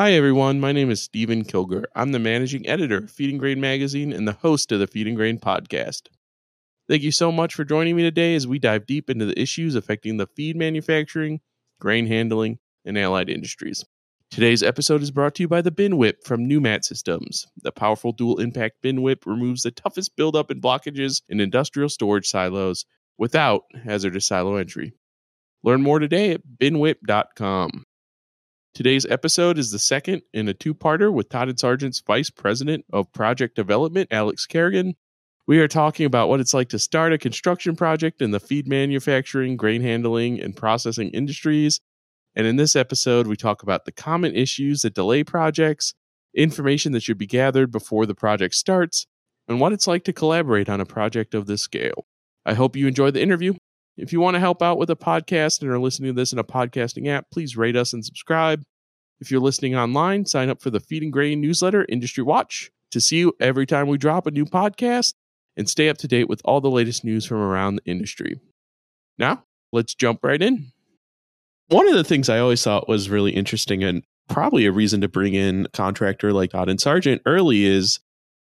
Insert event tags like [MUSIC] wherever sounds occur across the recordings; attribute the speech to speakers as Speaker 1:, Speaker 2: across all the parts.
Speaker 1: Hi, everyone. My name is Steven Kilger. I'm the managing editor of Feed and Grain Magazine and the host of the Feed and Grain podcast. Thank you so much for joining me today as we dive deep into the issues affecting the feed manufacturing, grain handling, and allied industries. Today's episode is brought to you by the Bin Whip from Numat Systems. The powerful dual impact Bin Whip removes the toughest buildup and blockages in industrial storage silos without hazardous silo entry. Learn more today at binwhip.com. Today's episode is the second in a two parter with Todd and Sargent's Vice President of Project Development, Alex Kerrigan. We are talking about what it's like to start a construction project in the feed manufacturing, grain handling, and processing industries. And in this episode, we talk about the common issues that delay projects, information that should be gathered before the project starts, and what it's like to collaborate on a project of this scale. I hope you enjoyed the interview. If you want to help out with a podcast and are listening to this in a podcasting app, please rate us and subscribe. If you're listening online, sign up for the Feed and Grain newsletter, Industry Watch, to see you every time we drop a new podcast and stay up to date with all the latest news from around the industry. Now, let's jump right in. One of the things I always thought was really interesting and probably a reason to bring in a contractor like Todd and Sargent early is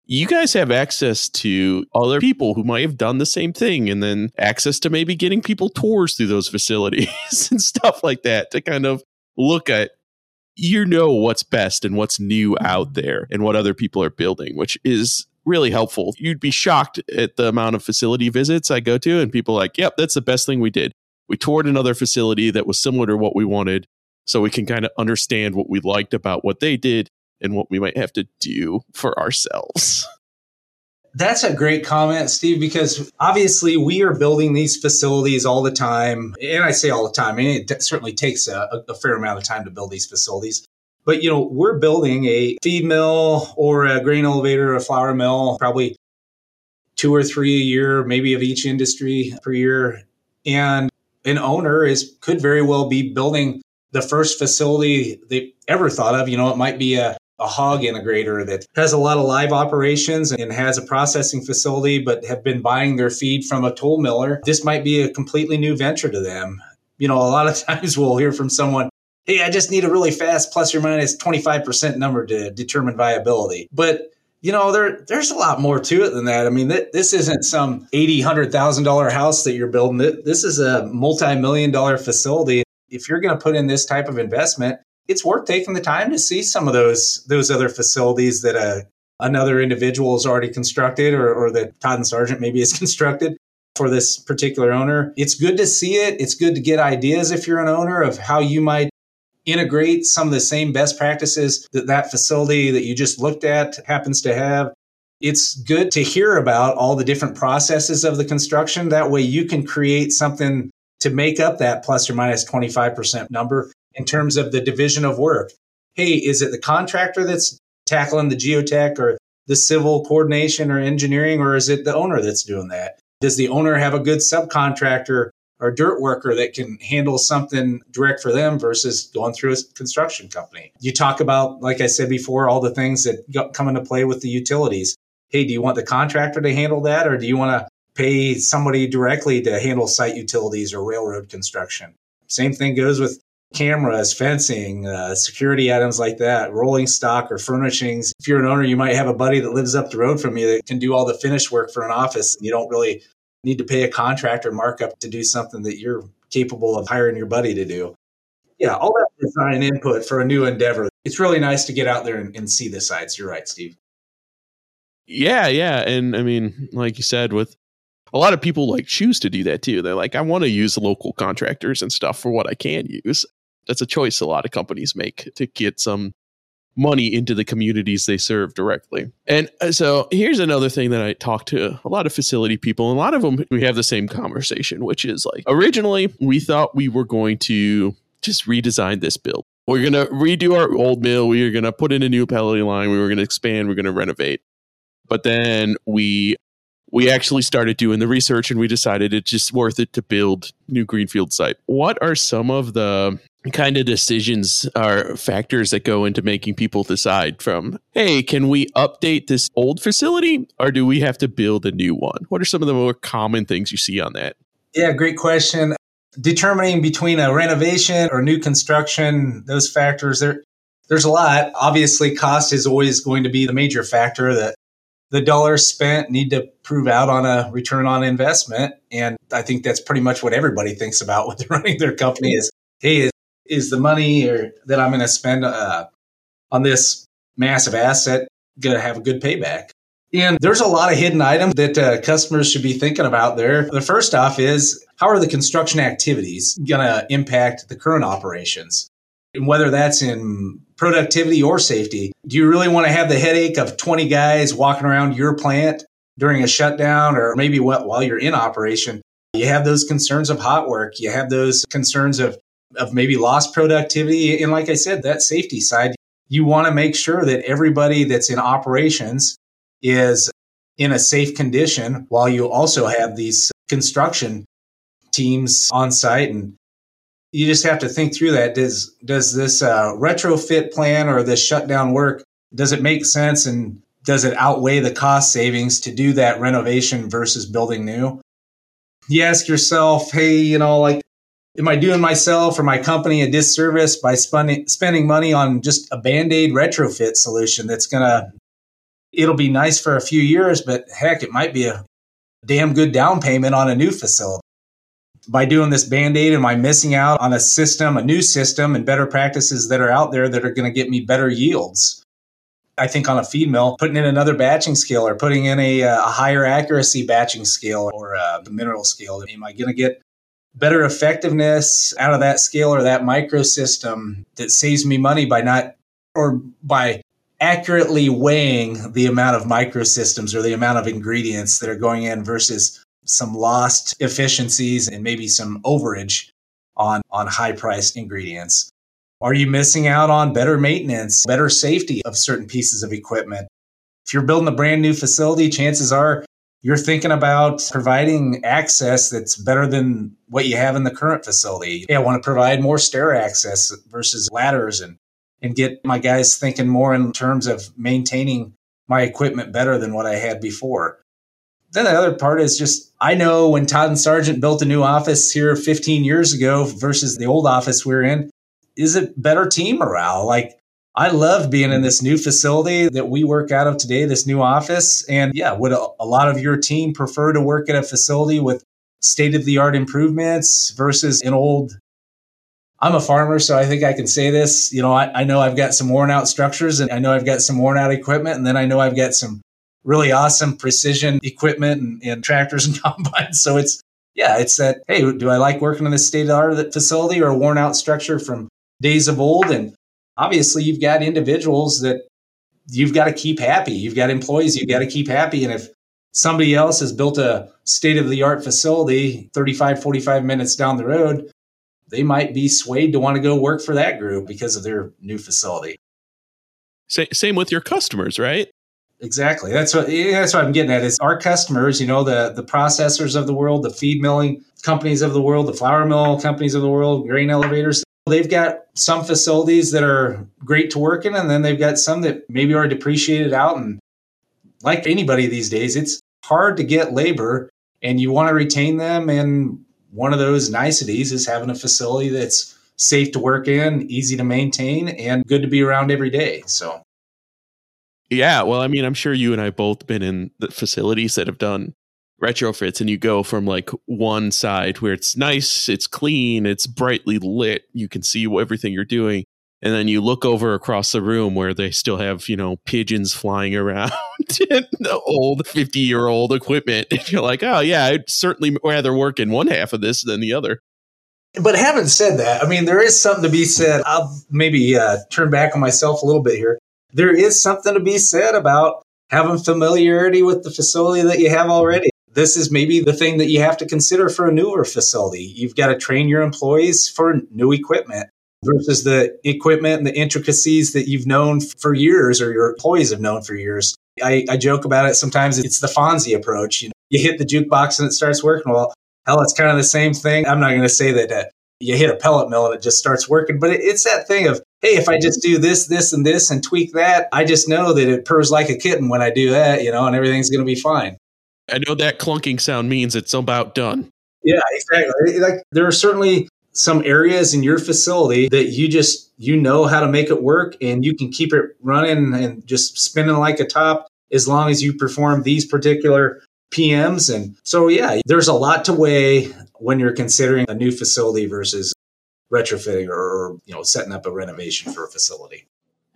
Speaker 1: you guys have access to other people who might have done the same thing and then access to maybe getting people tours through those [LAUGHS] facilities and stuff like that to kind of look at you know what's best and what's new out mm-hmm. there and what other people are building which is really helpful. You'd be shocked at the amount of facility visits i go to and people are like yep that's the best thing we did. We toured another facility that was similar to what we wanted so we can kind of understand what we liked about what they did and what we might have to do for ourselves.
Speaker 2: That's a great comment, Steve, because obviously we are building these facilities all the time. And I say all the time, I mean, it certainly takes a, a fair amount of time to build these facilities. But, you know, we're building a feed mill or a grain elevator, a flour mill, probably two or three a year, maybe of each industry per year. And an owner is could very well be building the first facility they ever thought of. You know, it might be a a hog integrator that has a lot of live operations and has a processing facility, but have been buying their feed from a toll miller. This might be a completely new venture to them. You know, a lot of [LAUGHS] times we'll hear from someone, hey, I just need a really fast plus or minus 25% number to determine viability. But you know, there there's a lot more to it than that. I mean, th- this isn't some eighty, hundred thousand dollar house that you're building. This is a multi million dollar facility. If you're going to put in this type of investment, it's worth taking the time to see some of those those other facilities that uh, another individual has already constructed or, or that Todd and Sargent maybe has [LAUGHS] constructed for this particular owner. It's good to see it. It's good to get ideas if you're an owner of how you might integrate some of the same best practices that that facility that you just looked at happens to have. It's good to hear about all the different processes of the construction. That way you can create something to make up that plus or minus 25% number in terms of the division of work. Hey, is it the contractor that's tackling the geotech or the civil coordination or engineering, or is it the owner that's doing that? Does the owner have a good subcontractor or dirt worker that can handle something direct for them versus going through a construction company? You talk about, like I said before, all the things that come into play with the utilities. Hey, do you want the contractor to handle that, or do you want to pay somebody directly to handle site utilities or railroad construction? Same thing goes with cameras, fencing, uh, security items like that, rolling stock or furnishings. If you're an owner, you might have a buddy that lives up the road from you that can do all the finish work for an office. And you don't really need to pay a contractor markup to do something that you're capable of hiring your buddy to do. Yeah, all that design input for a new endeavor. It's really nice to get out there and, and see the sites. You're right, Steve.
Speaker 1: Yeah, yeah. And I mean, like you said, with a lot of people like choose to do that too. They're like, I want to use local contractors and stuff for what I can use that's a choice a lot of companies make to get some money into the communities they serve directly. And uh, so here's another thing that I talk to a lot of facility people, and a lot of them we have the same conversation, which is like originally we thought we were going to just redesign this build. We're going to redo our old mill. We are going to put in a new pellet line. We were going to expand. We're going to renovate. But then we we actually started doing the research and we decided it's just worth it to build new greenfield site. What are some of the kind of decisions are factors that go into making people decide from hey can we update this old facility or do we have to build a new one what are some of the more common things you see on that
Speaker 2: yeah great question determining between a renovation or new construction those factors they're there's a lot. Obviously, cost is always going to be the major factor that the dollars spent need to prove out on a return on investment. And I think that's pretty much what everybody thinks about [LAUGHS] when they're running their company is, hey, is, the money or that I'm going to spend uh, on this massive asset going to have a good payback? And there's a lot of hidden items that uh, customers should be thinking about there. The first off is how are the construction activities going to impact the current operations? And whether that's in productivity or safety, do you really want to have the headache of 20 guys walking around your plant during a shutdown or maybe while you're in operation? You have those concerns of hot work. You have those concerns of, of maybe lost productivity. And like I said, that safety side, you want to make sure that everybody that's in operations is in a safe condition while you also have these construction teams on site. And you just have to think through that. Does does this uh, retrofit plan or this shutdown work does it make sense? And does it outweigh the cost savings to do that renovation versus building new? You ask yourself hey you know like am i doing myself or my company a disservice by spending spending money on just a band-aid retrofit solution that's going to it'll be nice for a few years, but heck, it might be a damn good down payment on a new facility. By doing this band aid, am I missing out on a system, a new system, and better practices that are out there that are going to get me better yields? I think on a feed mill, putting in another batching scale or putting in a, a higher accuracy batching scale or uh, the mineral scale, am I going to get better effectiveness out of that scale or that microsystem that saves me money by not or by accurately weighing the amount of microsystems or the amount of ingredients that are going in versus some lost efficiencies and maybe some overage on, on high priced ingredients? Are you missing out on better maintenance, better safety of certain pieces of equipment? If you're building a brand new facility, chances are you're thinking about providing access that's better than what you have in the current facility. Yeah, I want to provide more stair access versus ladders and and get my guys thinking more in terms of maintaining my equipment better than what I had before. Then the other part is just I know when Todd and Sargent built a new office here 15 years ago versus the old office we are in, is it better team morale? Like I love being in this new facility that we work out of today, this new office. And yeah, would a, a lot of your team prefer to work at a facility with state of the art improvements versus an old I'm a farmer, so I think I can say this. You know, I, I know I've got some worn out structures and I know I've got some worn out equipment. And then I know I've got some really awesome precision equipment and, and tractors and [LAUGHS] combines. So it's, yeah, it's that, hey, do I like working in the state of the art facility or a worn out structure from days of old? And obviously, you've got individuals that you've got to keep happy. You've got employees you've got to keep happy. And if somebody else has built a state of the art facility 35, 45 minutes down the road, they might be swayed to want to go work for that group because of their new facility.
Speaker 1: Same with your customers, right?
Speaker 2: Exactly. That's what that's what I'm getting at. Is our customers, you know, the the processors of the world, the feed milling companies of the world, the flour mill companies of the world, grain elevators. They've got some facilities that are great to work in, and then they've got some that maybe are depreciated out. And like anybody these days, it's hard to get labor, and you want to retain them. And one of those niceties is having a facility that's safe to work in, easy to maintain, and good to be around every day. So,
Speaker 1: yeah, well, I mean, I'm sure you and I both been in the facilities that have done retrofits, and you go from like one side where it's nice, it's clean, it's brightly lit, you can see everything you're doing, and then you look over across the room where they still have you know pigeons flying around [LAUGHS] and the old 50 year old equipment and you're like oh yeah i'd certainly rather work in one half of this than the other.
Speaker 2: But having said that i mean there is something to be said i'll maybe uh, turn back on myself a little bit here. There is something to be said about having familiarity with the facility that you have already this is maybe the thing that you have to consider for a newer facility. You've got to train your employees for new equipment versus the equipment and the intricacies that you've known for years or your employees have known for years. I, I joke about it sometimes. It's the Fonzie approach. You know, you hit the jukebox and it starts working. Well, hell, it's kind of the same thing. I'm not going to say that uh, you hit a pellet mill and it just starts working, but it, it's that thing of, hey, if I just do this, this, and this and tweak that, I just know that it purrs like a kitten when I do that, you know, and everything's going to be fine.
Speaker 1: I know that clunking sound means it's about done.
Speaker 2: Yeah, exactly. Like there are certainly some areas in your facility that you just you know how to make it work and you can keep it running and just spinning like a top as long as you perform these particular PMs and so yeah there's a lot to weigh when you're considering a new facility versus retrofitting or you know setting up a renovation for a facility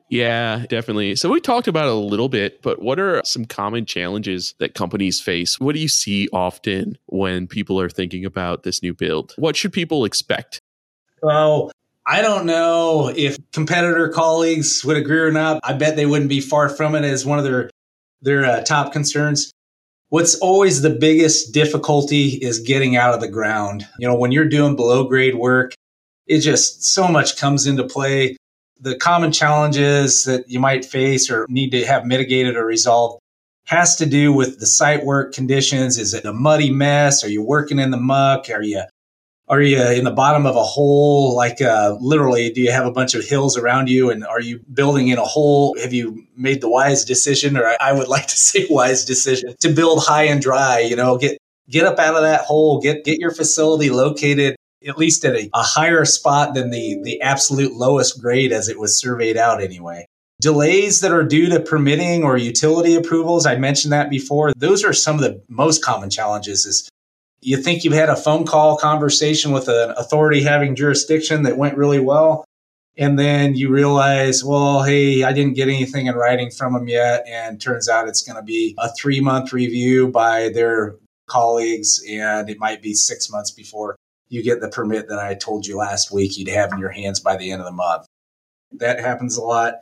Speaker 1: yeah, definitely. So we talked about it a little bit, but what are some common challenges that companies face? What do you see often when people are thinking about this new build? What should people expect?
Speaker 2: Well, I don't know if competitor colleagues would agree or not. I bet they wouldn't be far from it as one of their their uh, top concerns. What's always the biggest difficulty is getting out of the ground. You know, when you're doing below grade work, it just so much comes into play the common challenges that you might face or need to have mitigated or resolved has to do with the site work conditions. Is it a muddy mess? Are you working in the muck? Are you are you in the bottom of a hole? Like uh, literally, do you have a bunch of hills around you, and are you building in a hole? Have you made the wise decision, or I would [LAUGHS] like to say wise decision, to build high and dry? You know, get get up out of that hole, get get your facility located at least at a, a higher spot than the, the absolute lowest grade as it was surveyed out anyway. Delays that are due to permitting or utility approvals, I mentioned that before. Those are some of the most common challenges is you think you've had a phone call conversation with an authority having jurisdiction that went really well. And then you realize, well, hey, I didn't get anything in writing from them yet. And turns out it's going to be a three month review by their colleagues. And it might be six months before you get the permit that I told you last week you'd have in your hands by the end of the month. That happens a lot.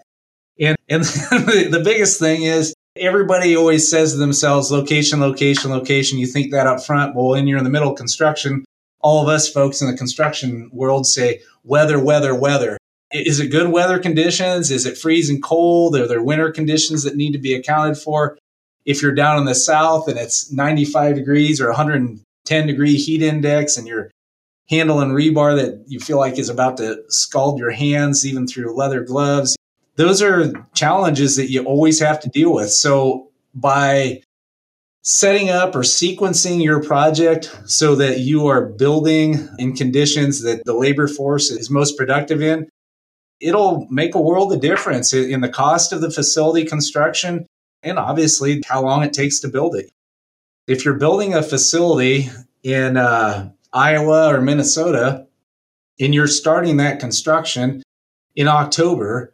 Speaker 2: And, and [LAUGHS] the biggest thing is everybody always says to themselves, location, location, location. You think that up front. Well, when you're in the middle of construction, all of us folks in the construction world say weather, weather, weather. Is it good weather conditions? Is it freezing cold? Are there winter conditions that need to be accounted for? If you're down in the south and it's 95 degrees or 110 degree heat index and you're handle and rebar that you feel like is about to scald your hands, even through leather gloves. Those are challenges that you always have to deal with. So by setting up or sequencing your project so that you are building in conditions that the labor force is most productive in, it'll make a world of difference in the cost of the facility construction and obviously how long it takes to build it. If you're building a facility in uh, Iowa or Minnesota, and you're starting that construction in October,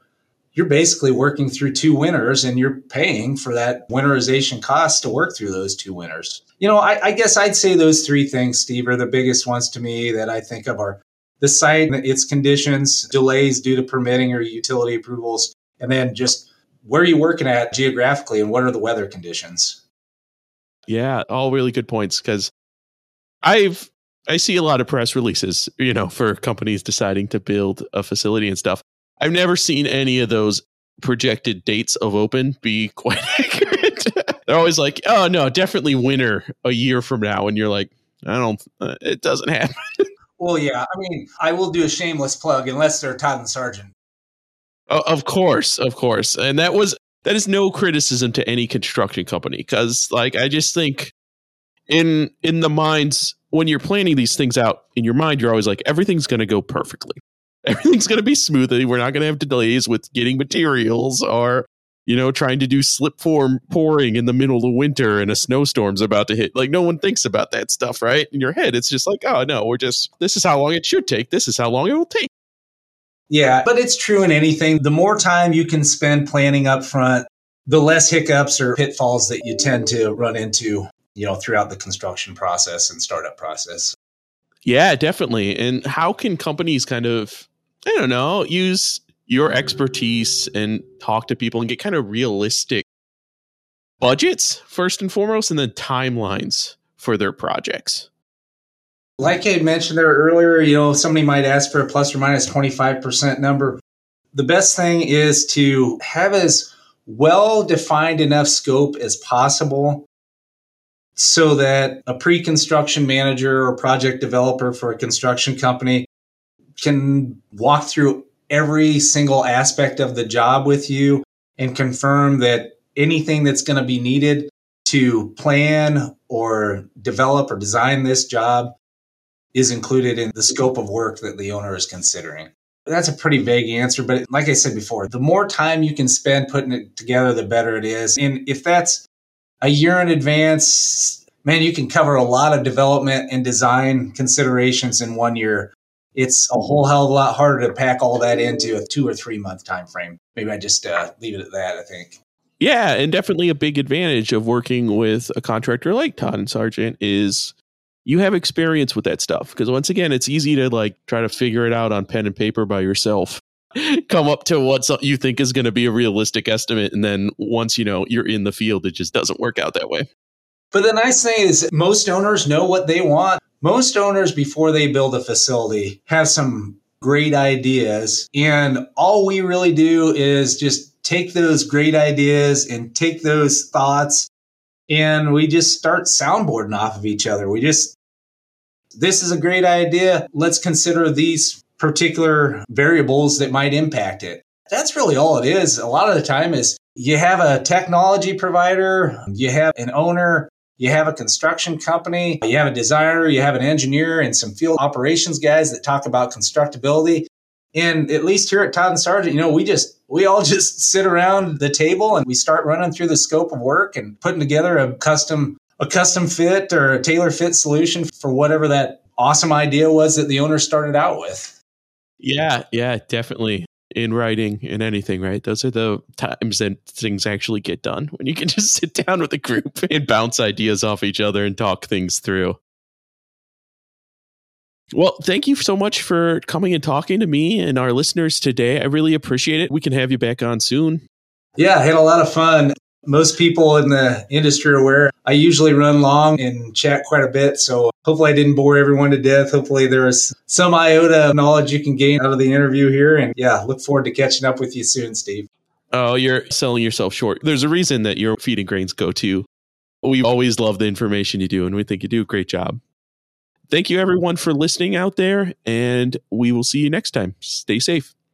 Speaker 2: you're basically working through two winters and you're paying for that winterization cost to work through those two winters. You know, I, I, guess I'd say those three things, Steve, are the biggest ones to me that I think of are the site, its conditions, delays due to permitting or utility approvals, and then just where are you working at geographically and what are the weather conditions?
Speaker 1: Yeah, all really good points because I've I see a lot of press releases, you know, for companies deciding to build a facility and stuff. I've never seen any of those projected dates of open be [LAUGHS] quite accurate. They're always like, "Oh no, definitely winter a year from now," and you're like, "I don't. Uh, it doesn't happen."
Speaker 2: well, yeah. I mean, I will do a shameless plug unless they're Todd and Sargent.
Speaker 1: Oh, of course, of course, and that was that is no criticism to any construction company because, like, I just think in in the minds when you're planning these things out in your mind, you're always like, everything's going to go perfectly. [LAUGHS] Everything's going to be smoothly. We're not going to have delays with getting materials or, you know, trying to do slip form pouring in the middle of winter and a snowstorm's about to hit. Like, no one thinks about that stuff, right? In your head, it's just like, oh, no, we're just, this is how long it should take. This is how long it will take.
Speaker 2: Yeah, but it's true in anything. The more time you can spend planning up front, the less hiccups or pitfalls that you tend to run into you know, throughout the construction process and startup process.
Speaker 1: Yeah, definitely. And how can companies kind of, I don't know, use your expertise and talk to people and get kind of realistic budgets first and foremost, and then timelines for their projects?
Speaker 2: Like I mentioned there earlier, you know, somebody might ask for a plus or minus 25% number. The best thing is to have as well defined enough scope as possible so that a pre construction manager or project developer for a construction company can walk through every single aspect of the job with you and confirm that anything that's going to be needed to plan or develop or design this job is included in the scope of work that the owner is considering. That's a pretty vague answer, but like I said before, the more time you can spend putting it together, the better it is. And if that's a year in advance, man, you can cover a lot of development and design considerations in one year. It's a whole hell of a lot harder to pack all that into a two or three month time frame. Maybe I just uh, leave it at that. I think.
Speaker 1: Yeah, and definitely a big advantage of working with a contractor like Todd and Sargent is you have experience with that stuff because once again it's easy to like try to figure it out on pen and paper by yourself come up to what you think is going to be a realistic estimate and then once you know you're in the field it just doesn't work out that way
Speaker 2: but the nice thing is most owners know what they want most owners before they build a facility have some great ideas and all we really do is just take those great ideas and take those thoughts and we just start soundboarding off of each other. We just, this is a great idea. Let's consider these particular variables that might impact it. That's really all it is. A lot of the time is you have a technology provider, you have an owner, you have a construction company, you have a designer, you have an engineer, and some field operations guys that talk about constructability. And at least here at Todd and Sargent, you know, we just we all [LAUGHS] just sit around the table and we start running through the scope of work and putting together a custom a custom fit or a tailor fit solution for whatever that awesome idea was that the owner started out with.
Speaker 1: Yeah, yeah, definitely. In writing in anything, right? Those are the times that things actually get done when you can [LAUGHS] just sit down with a group [LAUGHS] and bounce ideas off each other and talk things through. Well, thank you so much for coming and talking to me and our listeners today. I really appreciate it. We can have you back on soon.
Speaker 2: Yeah, I had a lot of fun. Most people in the industry are aware I usually run long and chat quite a bit. So hopefully I didn't bore everyone to death. Hopefully there was some iota of knowledge you can gain out of the interview here. And yeah, look forward to catching up with you soon, Steve.
Speaker 1: Oh, you're selling yourself short. There's a reason that your Feed and Grain's go to. We always love the information you do, and we think you do a great job. Thank you, everyone, for listening out there, and we will see you next time. Stay safe.